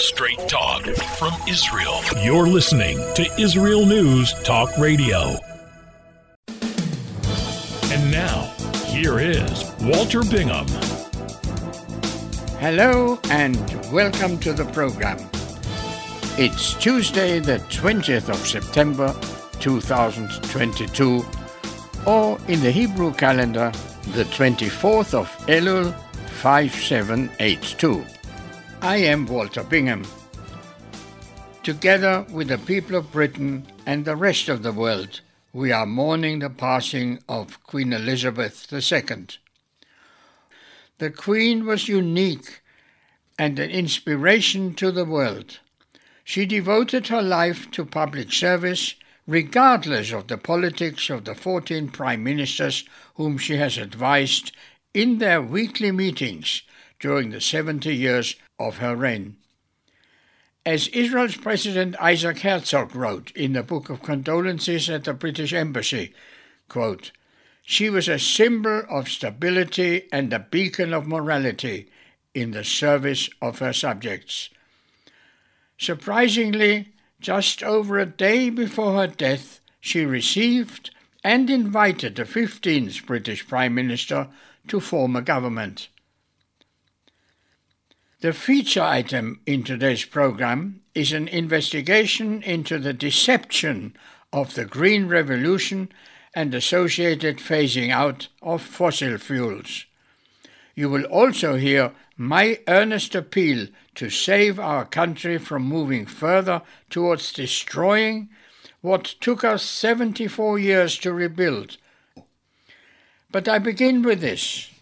Straight talk from Israel. You're listening to Israel News Talk Radio. And now, here is Walter Bingham. Hello and welcome to the program. It's Tuesday, the 20th of September 2022, or in the Hebrew calendar, the 24th of Elul 5782. I am Walter Bingham. Together with the people of Britain and the rest of the world, we are mourning the passing of Queen Elizabeth II. The Queen was unique and an inspiration to the world. She devoted her life to public service, regardless of the politics of the 14 prime ministers whom she has advised in their weekly meetings during the 70 years of her reign. As Israel's President Isaac Herzog wrote in the Book of Condolences at the British Embassy, quote, she was a symbol of stability and a beacon of morality in the service of her subjects. Surprisingly, just over a day before her death, she received and invited the 15th British Prime Minister to form a government. The feature item in today's program is an investigation into the deception of the Green Revolution and associated phasing out of fossil fuels. You will also hear my earnest appeal to save our country from moving further towards destroying what took us 74 years to rebuild. But I begin with this.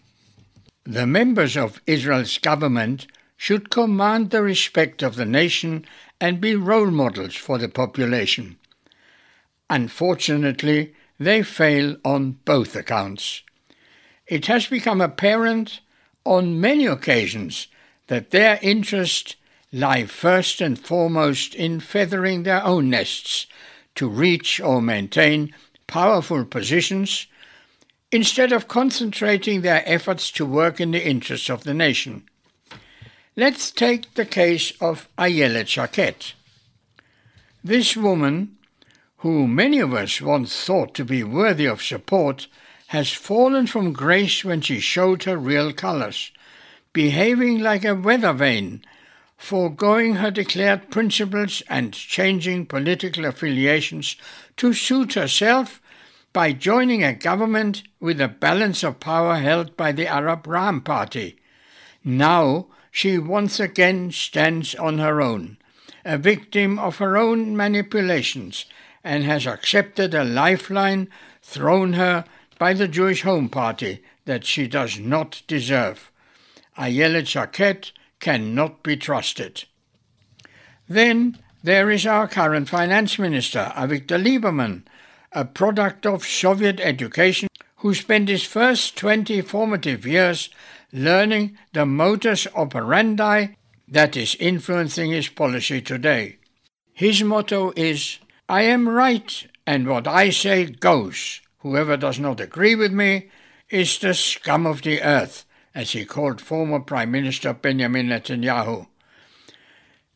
The members of Israel's government should command the respect of the nation and be role models for the population. Unfortunately, they fail on both accounts. It has become apparent on many occasions that their interests lie first and foremost in feathering their own nests to reach or maintain powerful positions instead of concentrating their efforts to work in the interests of the nation. Let's take the case of Ayelet Shaked. This woman, who many of us once thought to be worthy of support, has fallen from grace when she showed her real colours, behaving like a weather vane, foregoing her declared principles and changing political affiliations to suit herself by joining a government with a balance of power held by the Arab Ram Party. Now she once again stands on her own, a victim of her own manipulations, and has accepted a lifeline thrown her by the Jewish Home Party that she does not deserve. Ayelet Shaked cannot be trusted. Then there is our current finance minister, Avigdor Lieberman, a product of Soviet education, who spent his first 20 formative years learning the modus operandi that is influencing his policy today. His motto is, I am right and what I say goes. Whoever does not agree with me is the scum of the earth, as he called former Prime Minister Benjamin Netanyahu.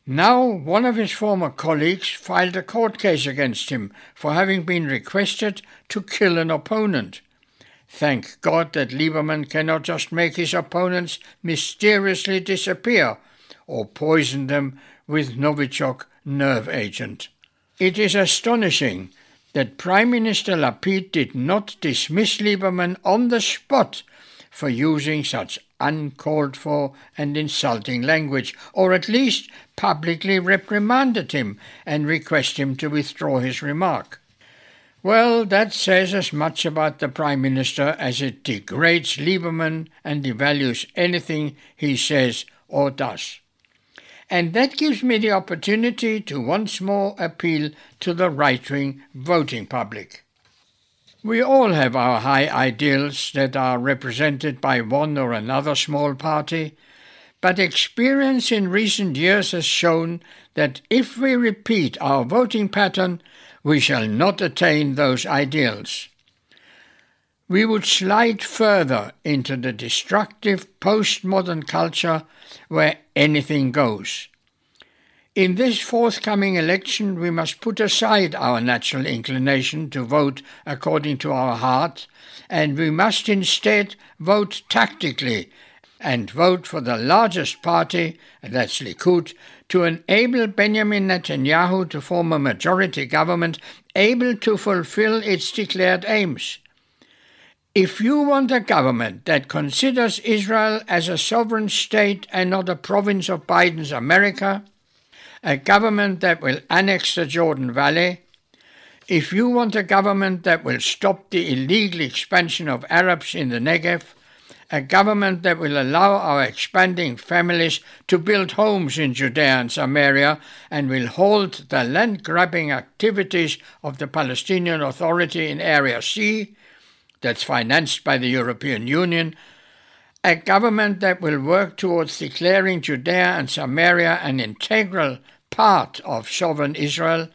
Now, one of his former colleagues filed a court case against him for having been requested to kill an opponent. Thank God that Lieberman cannot just make his opponents mysteriously disappear or poison them with Novichok nerve agent. It is astonishing that Prime Minister Lapid did not dismiss Lieberman on the spot for using such uncalled for and insulting language, or at least publicly reprimanded him and request him to withdraw his remark. Well, that says as much about the Prime Minister as it degrades Lieberman and devalues anything he says or does. And that gives me the opportunity to once more appeal to the right wing voting public. We all have our high ideals that are represented by one or another small party, but experience in recent years has shown that if we repeat our voting pattern, we shall not attain those ideals. We would slide further into the destructive postmodern culture where anything goes. In this forthcoming election, we must put aside our natural inclination to vote according to our heart, and we must instead vote tactically and vote for the largest party, and that's Likud, to enable Benjamin Netanyahu to form a majority government able to fulfill its declared aims. If you want a government that considers Israel as a sovereign state and not a province of Biden's America, a government that will annex the Jordan Valley, if you want a government that will stop the illegal expansion of Arabs in the Negev, a government that will allow our expanding families to build homes in Judea and Samaria and will halt the land grabbing activities of the Palestinian Authority in Area C, that's financed by the European Union, a government that will work towards declaring Judea and Samaria an integral part of sovereign Israel,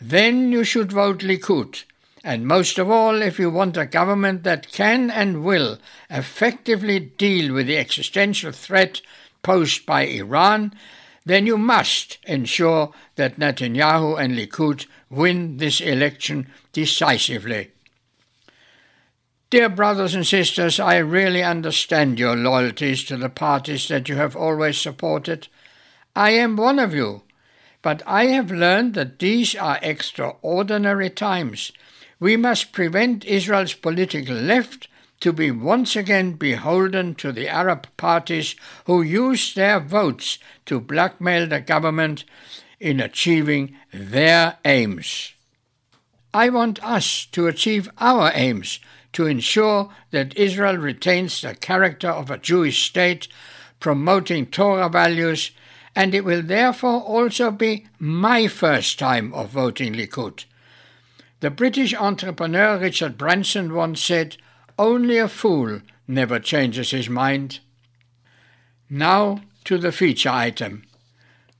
then you should vote Likud and most of all, if you want a government that can and will effectively deal with the existential threat posed by Iran, then you must ensure that Netanyahu and Likud win this election decisively. Dear brothers and sisters, I really understand your loyalties to the parties that you have always supported. I am one of you, but I have learned that these are extraordinary times we must prevent Israel's political left to be once again beholden to the Arab parties who use their votes to blackmail the government in achieving their aims. I want us to achieve our aims to ensure that Israel retains the character of a Jewish state, promoting Torah values, and it will therefore also be my first time of voting Likud. The British entrepreneur Richard Branson once said, Only a fool never changes his mind. Now to the feature item.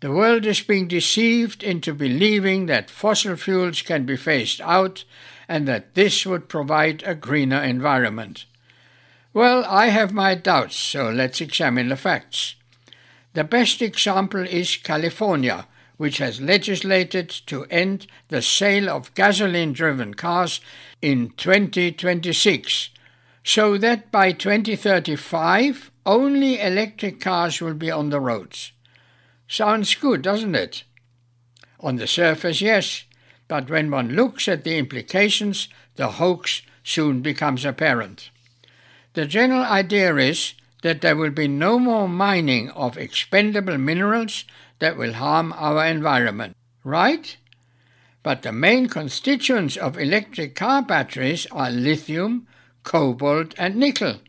The world is being deceived into believing that fossil fuels can be phased out and that this would provide a greener environment. Well, I have my doubts, so let's examine the facts. The best example is California, which has legislated to end the sale of gasoline driven cars in 2026, so that by 2035 only electric cars will be on the roads. Sounds good, doesn't it? On the surface, yes, but when one looks at the implications, the hoax soon becomes apparent. The general idea is that there will be no more mining of expendable minerals that will harm our environment, right? But the main constituents of electric car batteries are lithium, cobalt, and nickel.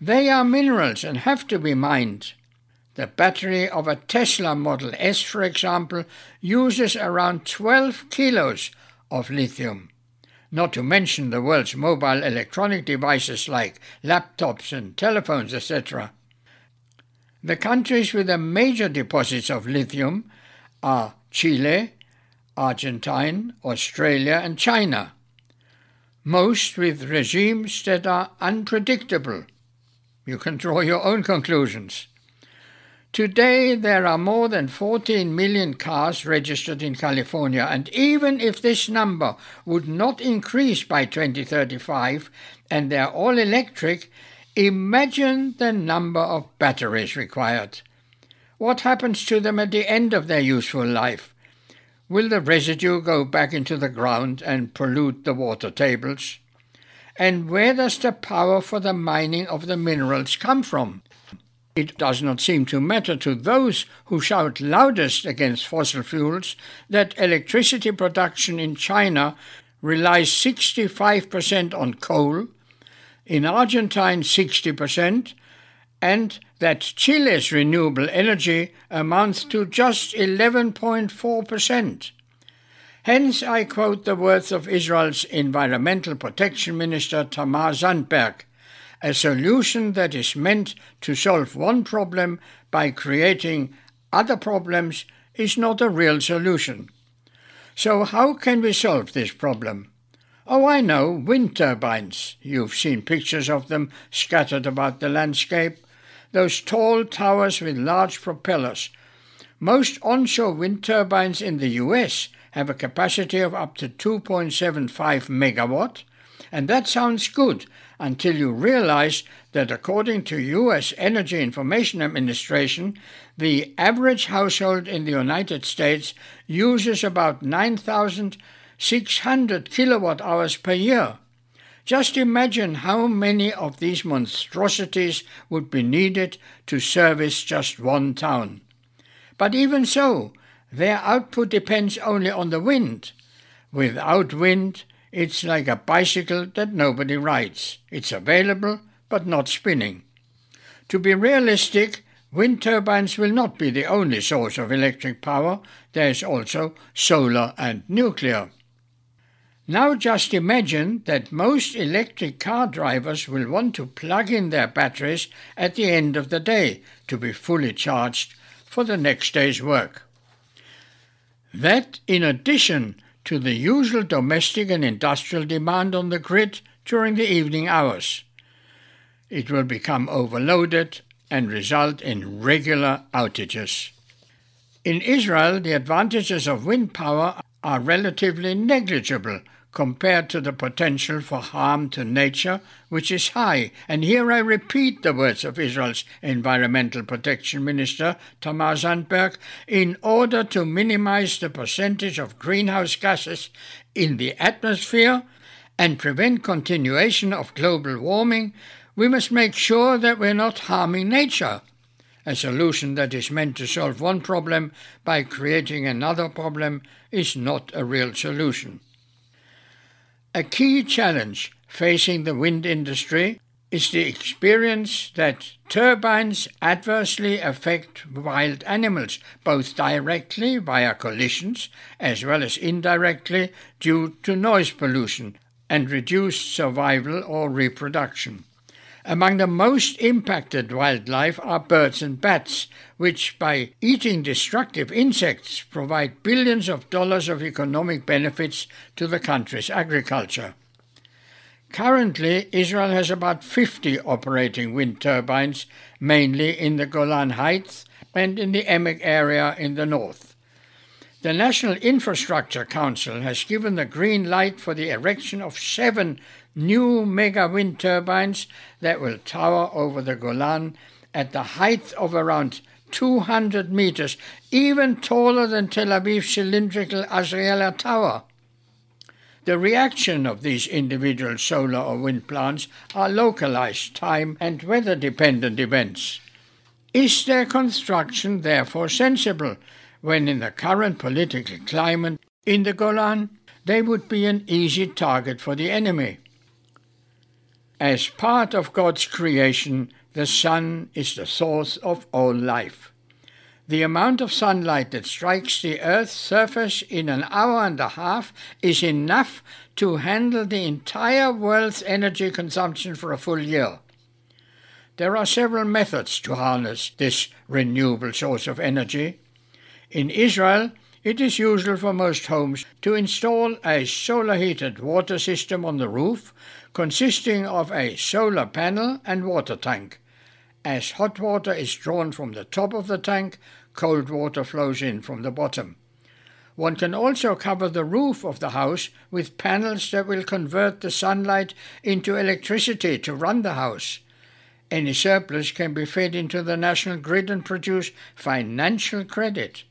They are minerals and have to be mined. The battery of a Tesla Model S, for example, uses around 12 kilos of lithium, not to mention the world's mobile electronic devices like laptops and telephones, etc. The countries with the major deposits of lithium are Chile, Argentina, Australia, and China, most with regimes that are unpredictable. You can draw your own conclusions. Today, there are more than 14 million cars registered in California, and even if this number would not increase by 2035 and they're all electric, Imagine the number of batteries required. What happens to them at the end of their useful life? Will the residue go back into the ground and pollute the water tables? And where does the power for the mining of the minerals come from? It does not seem to matter to those who shout loudest against fossil fuels that electricity production in China relies 65% on coal in Argentine 60%, and that Chile's renewable energy amounts to just 11.4%. Hence, I quote the words of Israel's Environmental Protection Minister Tamar Zandberg a solution that is meant to solve one problem by creating other problems is not a real solution. So, how can we solve this problem? Oh, I know, wind turbines. You've seen pictures of them scattered about the landscape. Those tall towers with large propellers. Most onshore wind turbines in the US have a capacity of up to 2.75 megawatt, and that sounds good until you realize that according to US Energy Information Administration, the average household in the United States uses about 9,600 kilowatt hours per year. Just imagine how many of these monstrosities would be needed to service just one town. But even so, their output depends only on the wind. Without wind, it's like a bicycle that nobody rides. It's available, but not spinning. To be realistic, wind turbines will not be the only source of electric power. There is also solar and nuclear. Now just imagine that most electric car drivers will want to plug in their batteries at the end of the day to be fully charged for the next day's work. That, in addition to the usual domestic and industrial demand on the grid during the evening hours. It will become overloaded and result in regular outages. In Israel, the advantages of wind power are relatively negligible compared to the potential for harm to nature, which is high. And here I repeat the words of Israel's Environmental Protection Minister, Tamar Zandberg, in order to minimize the percentage of greenhouse gases in the atmosphere and prevent continuation of global warming, we must make sure that we're not harming nature. A solution that is meant to solve one problem by creating another problem is not a real solution. A key challenge facing the wind industry is the experience that turbines adversely affect wild animals, both directly via collisions as well as indirectly due to noise pollution and reduced survival or reproduction. Among the most impacted wildlife are birds and bats, which, by eating destructive insects, provide billions of dollars of economic benefits to the country's agriculture. Currently, Israel has about 50 operating wind turbines, mainly in the Golan Heights and in the Emek area in the north. The National Infrastructure Council has given the green light for the erection of seven new mega wind turbines that will tower over the Golan at the height of around 200 meters, even taller than Tel Aviv's cylindrical Azrieli Tower. The reaction of these individual solar or wind plants are localized time and weather dependent events. Is their construction therefore sensible when in the current political climate in the Golan they would be an easy target for the enemy? As part of God's creation, the sun is the source of all life. The amount of sunlight that strikes the Earth's surface in an hour and a half is enough to handle the entire world's energy consumption for a full year. There are several methods to harness this renewable source of energy. In Israel, it is usual for most homes to install a solar heated water system on the roof consisting of a solar panel and water tank. As hot water is drawn from the top of the tank, cold water flows in from the bottom. One can also cover the roof of the house with panels that will convert the sunlight into electricity to run the house. Any surplus can be fed into the national grid and produce financial credit.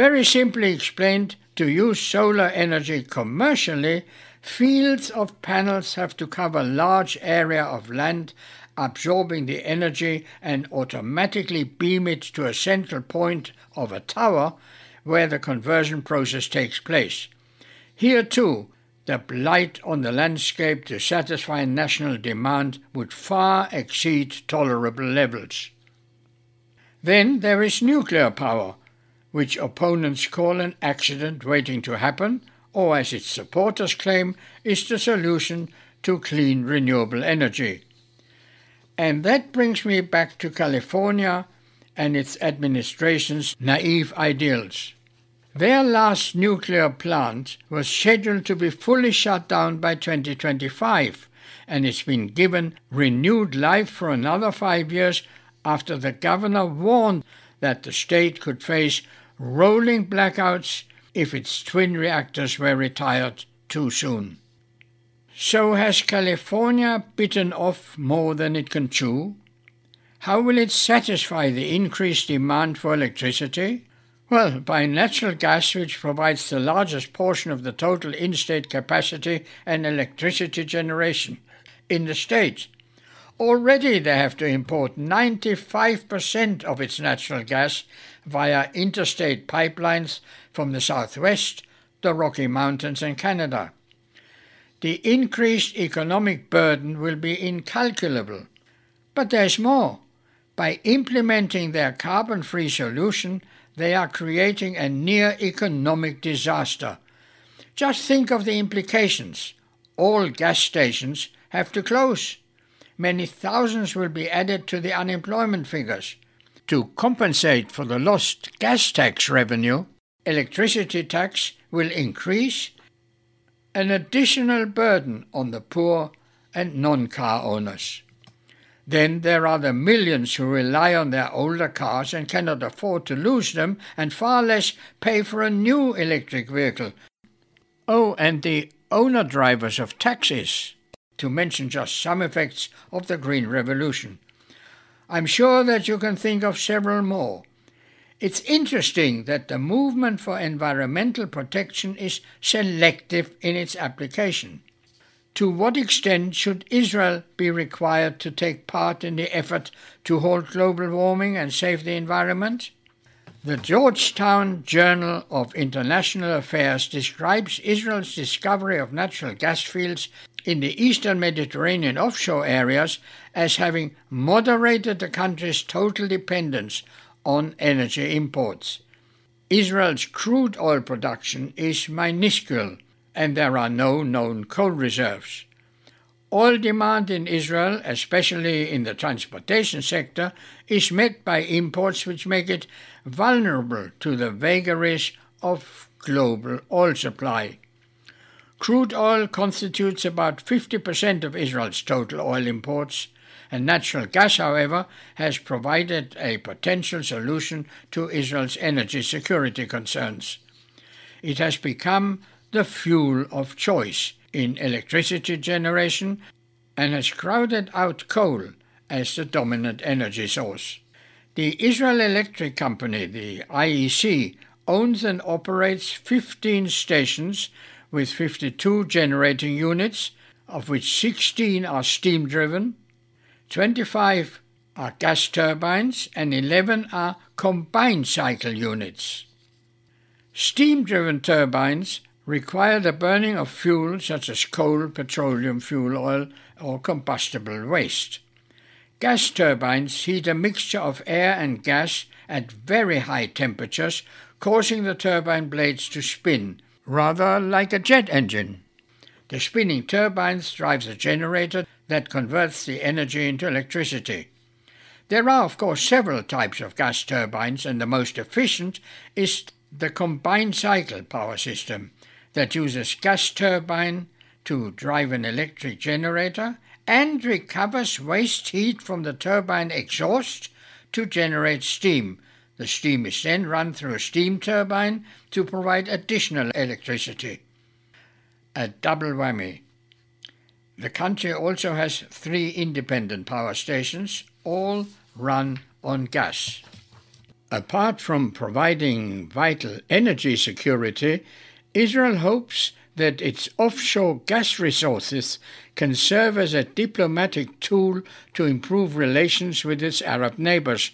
Very simply explained, to use solar energy commercially, Fields of panels have to cover large area of land, absorbing the energy and automatically beam it to a central point of a tower where the conversion process takes place. Here too, the blight on the landscape to satisfy national demand would far exceed tolerable levels. Then there is nuclear power, which opponents call an accident waiting to happen or as its supporters claim, is the solution to clean renewable energy. And that brings me back to California and its administration's naive ideals. Their last nuclear plant was scheduled to be fully shut down by 2025, and it's been given renewed life for another five years after the governor warned that the state could face rolling blackouts if its twin reactors were retired too soon. So has California bitten off more than it can chew? How will it satisfy the increased demand for electricity? Well, by natural gas, which provides the largest portion of the total in state capacity and electricity generation in the state. Already they have to import 95% of its natural gas via interstate pipelines from the southwest, the Rocky Mountains, and Canada. The increased economic burden will be incalculable. But there's more. By implementing their carbon free solution, they are creating a near economic disaster. Just think of the implications. All gas stations have to close. Many thousands will be added to the unemployment figures. To compensate for the lost gas tax revenue, electricity tax will increase, an additional burden on the poor and non car owners. Then there are the millions who rely on their older cars and cannot afford to lose them, and far less pay for a new electric vehicle. Oh, and the owner drivers of taxis, to mention just some effects of the Green Revolution. I'm sure that you can think of several more. It's interesting that the movement for environmental protection is selective in its application. To what extent should Israel be required to take part in the effort to halt global warming and save the environment? The Georgetown Journal of International Affairs describes Israel's discovery of natural gas fields in the eastern Mediterranean offshore areas as having moderated the country's total dependence on energy imports. Israel's crude oil production is minuscule and there are no known coal reserves. Oil demand in Israel, especially in the transportation sector, is met by imports which make it vulnerable to the vagaries of global oil supply. Crude oil constitutes about 50% of Israel's total oil imports, and natural gas, however, has provided a potential solution to Israel's energy security concerns. It has become the fuel of choice in electricity generation and has crowded out coal as the dominant energy source. The Israel Electric Company, the IEC, owns and operates 15 stations with 52 generating units, of which 16 are steam driven, 25 are gas turbines, and 11 are combined cycle units. Steam driven turbines require the burning of fuel such as coal, petroleum, fuel oil, or combustible waste. Gas turbines heat a mixture of air and gas at very high temperatures, causing the turbine blades to spin, rather like a jet engine. The spinning turbines drives a generator that converts the energy into electricity. There are, of course, several types of gas turbines, and the most efficient is the combined cycle power system, that uses gas turbine to drive an electric generator and recovers waste heat from the turbine exhaust to generate steam. The steam is then run through a steam turbine to provide additional electricity. A double whammy. The country also has three independent power stations, all run on gas. Apart from providing vital energy security, Israel hopes that its offshore gas resources can serve as a diplomatic tool to improve relations with its Arab neighbors.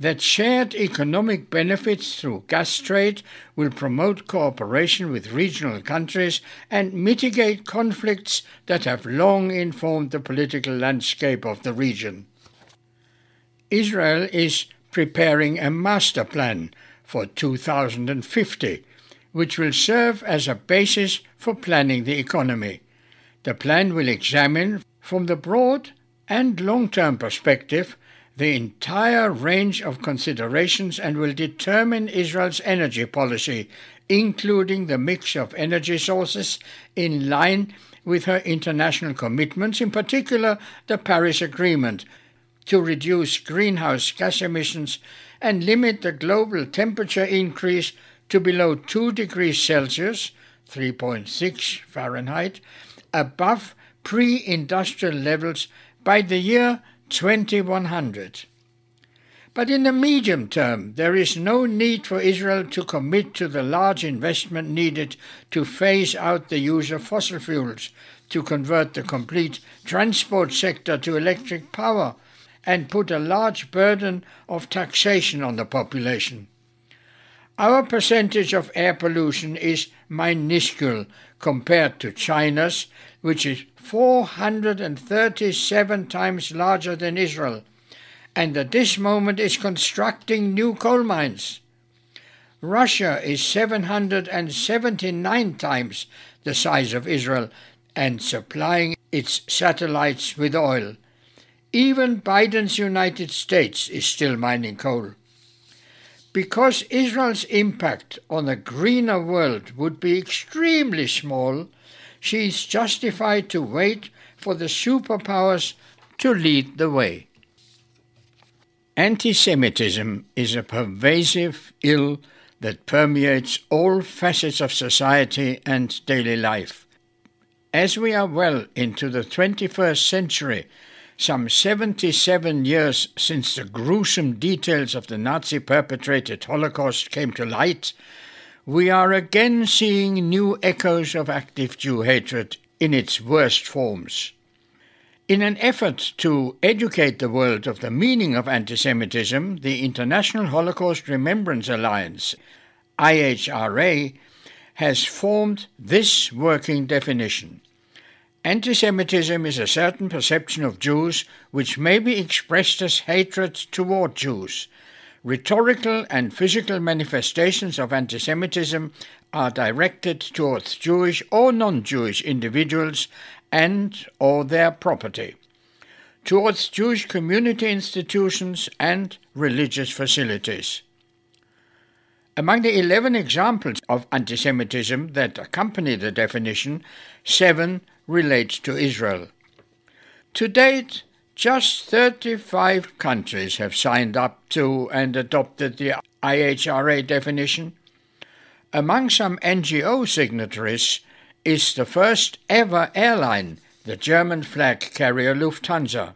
That shared economic benefits through gas trade will promote cooperation with regional countries and mitigate conflicts that have long informed the political landscape of the region. Israel is preparing a master plan for 2050 which will serve as a basis for planning the economy. The plan will examine, from the broad and long term perspective, the entire range of considerations and will determine Israel's energy policy, including the mix of energy sources in line with her international commitments, in particular the Paris Agreement, to reduce greenhouse gas emissions and limit the global temperature increase to below 2 degrees Celsius, 3.6 Fahrenheit, above pre industrial levels by the year 2100. But in the medium term, there is no need for Israel to commit to the large investment needed to phase out the use of fossil fuels, to convert the complete transport sector to electric power, and put a large burden of taxation on the population. Our percentage of air pollution is minuscule compared to China's, which is 437 times larger than Israel, and at this moment is constructing new coal mines. Russia is 779 times the size of Israel and supplying its satellites with oil. Even Biden's United States is still mining coal. Because Israel's impact on a greener world would be extremely small, she is justified to wait for the superpowers to lead the way. Anti Semitism is a pervasive ill that permeates all facets of society and daily life. As we are well into the 21st century, some 77 years since the gruesome details of the Nazi perpetrated Holocaust came to light, we are again seeing new echoes of active Jew hatred in its worst forms. In an effort to educate the world of the meaning of anti Semitism, the International Holocaust Remembrance Alliance, IHRA, has formed this working definition. Anti Semitism is a certain perception of Jews which may be expressed as hatred toward Jews. Rhetorical and physical manifestations of anti Semitism are directed towards Jewish or non Jewish individuals and or their property, towards Jewish community institutions and religious facilities. Among the 11 examples of antisemitism that accompany the definition, seven relate to Israel. To date, just 35 countries have signed up to and adopted the IHRA definition. Among some NGO signatories, is the first ever airline, the German flag carrier Lufthansa.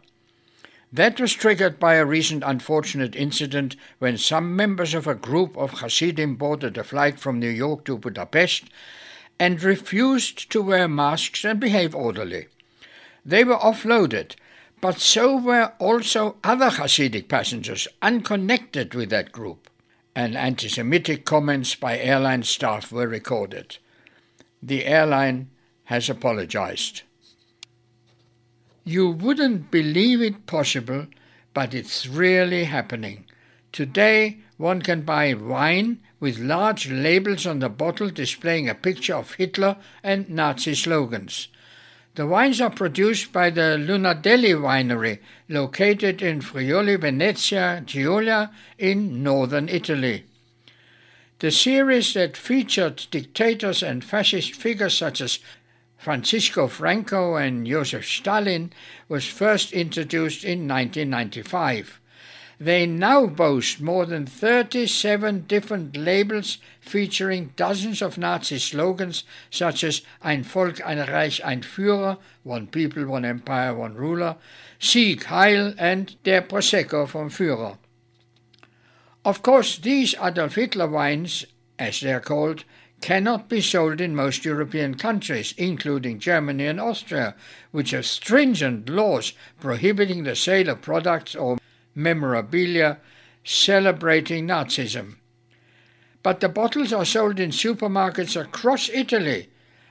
That was triggered by a recent unfortunate incident when some members of a group of Hasidim boarded a flight from New York to Budapest and refused to wear masks and behave orderly. They were offloaded, but so were also other Hasidic passengers unconnected with that group, and anti Semitic comments by airline staff were recorded the airline has apologized. You wouldn't believe it possible, but it's really happening. Today, one can buy wine with large labels on the bottle displaying a picture of Hitler and Nazi slogans. The wines are produced by the Lunardelli winery, located in Friuli Venezia Giulia in northern Italy. The series that featured dictators and fascist figures such as Francisco Franco and Joseph Stalin was first introduced in 1995. They now boast more than 37 different labels featuring dozens of Nazi slogans such as Ein Volk, ein Reich, ein Führer, One People, One Empire, One Ruler, Sieg, Heil, and Der Prosecco vom Führer. Of course, these Adolf Hitler wines, as they are called, cannot be sold in most European countries, including Germany and Austria, which have stringent laws prohibiting the sale of products or memorabilia celebrating Nazism. But the bottles are sold in supermarkets across Italy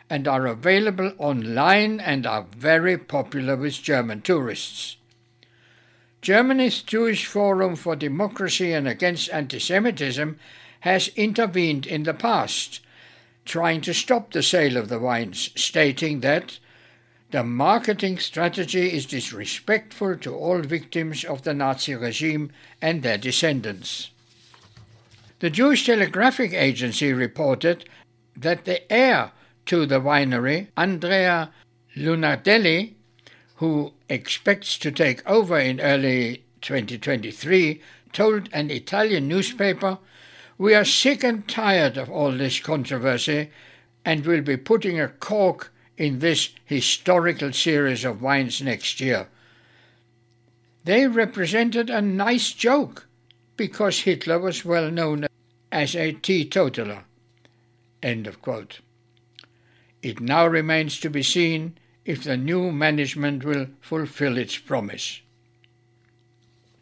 and are available online and are very popular with German tourists. Germany's Jewish Forum for Democracy and Against Anti-Semitism has intervened in the past, trying to stop the sale of the wines, stating that the marketing strategy is disrespectful to all victims of the Nazi regime and their descendants. The Jewish Telegraphic Agency reported that the heir to the winery, Andrea Lunardelli, who expects to take over in early 2023, told an Italian newspaper, We are sick and tired of all this controversy and will be putting a cork in this historical series of wines next year. They represented a nice joke because Hitler was well known as a teetotaler. End of quote. It now remains to be seen if the new management will fulfill its promise.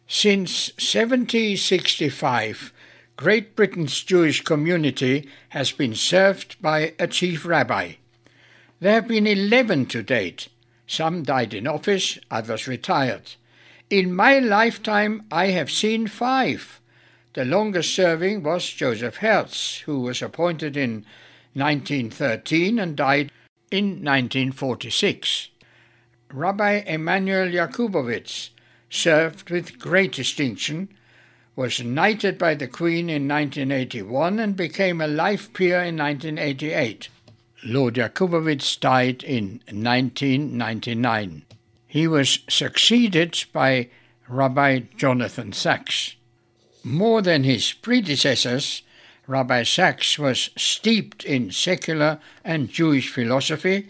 Since 1765, Great Britain's Jewish community has been served by a chief rabbi. There have been 11 to date. Some died in office, others retired. In my lifetime, I have seen five. The longest serving was Joseph Hertz, who was appointed in 1913 and died in 1946. Rabbi Immanuel Jakobovits served with great distinction, was knighted by the Queen in 1981 and became a life peer in 1988. Lord Jakobovits died in 1999. He was succeeded by Rabbi Jonathan Sacks. More than his predecessors, Rabbi Sacks was steeped in secular and Jewish philosophy,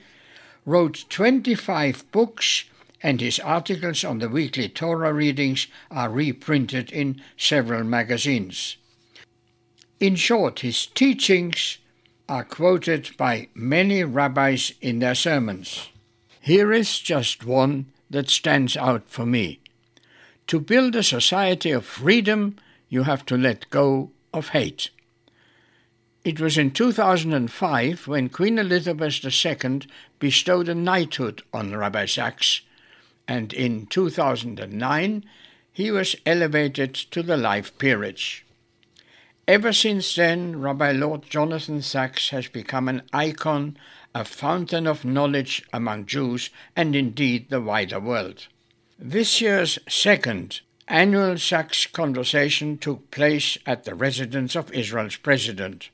wrote 25 books, and his articles on the weekly Torah readings are reprinted in several magazines. In short, his teachings are quoted by many rabbis in their sermons. Here is just one that stands out for me. To build a society of freedom, you have to let go of hate. It was in 2005 when Queen Elizabeth II bestowed a knighthood on Rabbi Sacks, and in 2009 he was elevated to the life peerage. Ever since then, Rabbi Lord Jonathan Sacks has become an icon, a fountain of knowledge among Jews and indeed the wider world. This year's second annual Sacks conversation took place at the residence of Israel's president.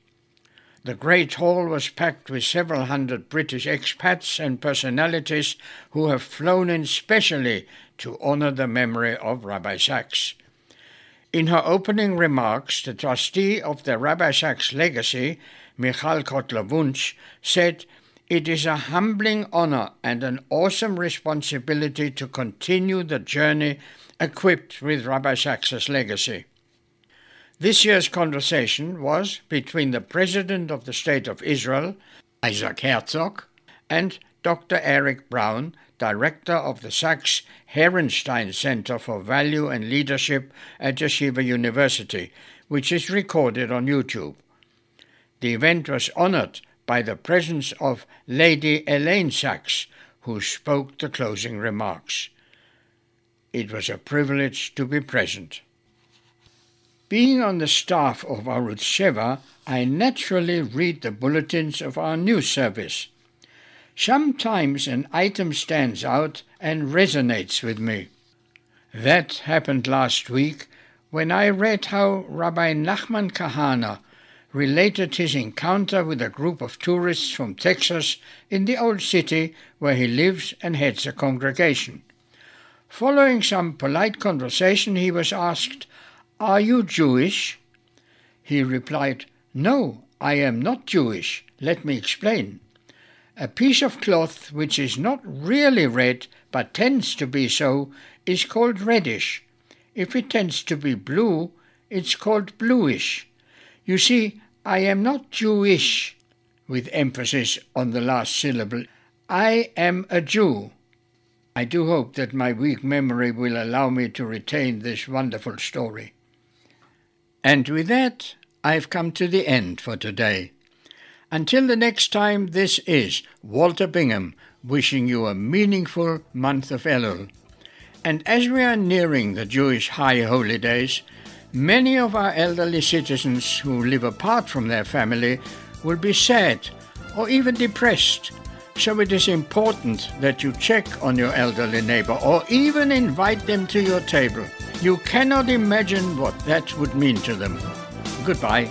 The Great Hall was packed with several hundred British expats and personalities who have flown in specially to honor the memory of Rabbi Sacks. In her opening remarks, the trustee of the Rabbi Sacks legacy, Michal Kotler said, It is a humbling honor and an awesome responsibility to continue the journey equipped with Rabbi Sacks's legacy. This year's conversation was between the President of the State of Israel, Isaac Herzog, and Dr. Eric Brown, Director of the Sacks Herenstein Center for Value and Leadership at Yeshiva University, which is recorded on YouTube. The event was honored by the presence of Lady Elaine Sacks, who spoke the closing remarks. It was a privilege to be present. Being on the staff of Arutz Sheva, I naturally read the bulletins of our news service. Sometimes an item stands out and resonates with me. That happened last week when I read how Rabbi Nachman Kahana related his encounter with a group of tourists from Texas in the old city where he lives and heads a congregation. Following some polite conversation, he was asked are you Jewish? He replied, No, I am not Jewish. Let me explain. A piece of cloth which is not really red but tends to be so is called reddish. If it tends to be blue, it's called bluish. You see, I am not Jewish, with emphasis on the last syllable. I am a Jew. I do hope that my weak memory will allow me to retain this wonderful story. And with that, I've come to the end for today. Until the next time, this is Walter Bingham wishing you a meaningful month of Elul. And as we are nearing the Jewish high holy days, many of our elderly citizens who live apart from their family will be sad or even depressed. So it is important that you check on your elderly neighbor or even invite them to your table. You cannot imagine what that would mean to them. Goodbye.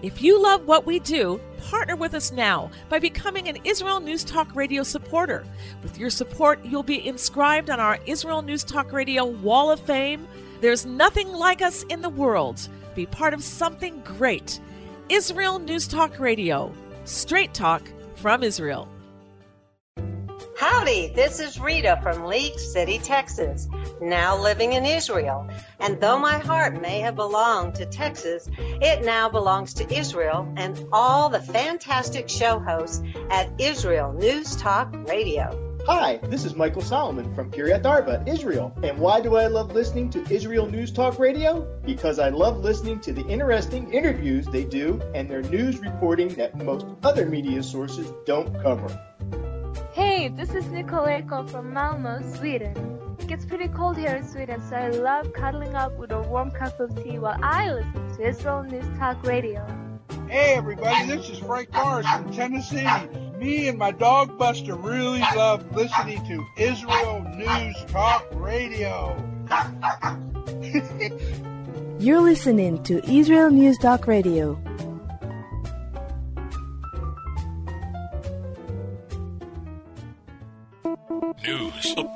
If you love what we do, partner with us now by becoming an Israel News Talk Radio supporter. With your support, you'll be inscribed on our Israel News Talk Radio Wall of Fame. There's nothing like us in the world. Be part of something great. Israel News Talk Radio. Straight talk from Israel. Howdy, this is Rita from League City, Texas, now living in Israel. And though my heart may have belonged to Texas, it now belongs to Israel and all the fantastic show hosts at Israel News Talk Radio. Hi, this is Michael Solomon from Kiryat Arba, Israel. And why do I love listening to Israel News Talk Radio? Because I love listening to the interesting interviews they do and their news reporting that most other media sources don't cover. Hey, this is Nicoleko from Malmo, Sweden. It gets pretty cold here in Sweden, so I love cuddling up with a warm cup of tea while I listen to Israel News Talk Radio. Hey everybody, this is Frank Morris from Tennessee. Me and my dog Buster really love listening to Israel News Talk Radio. You're listening to Israel News Talk Radio.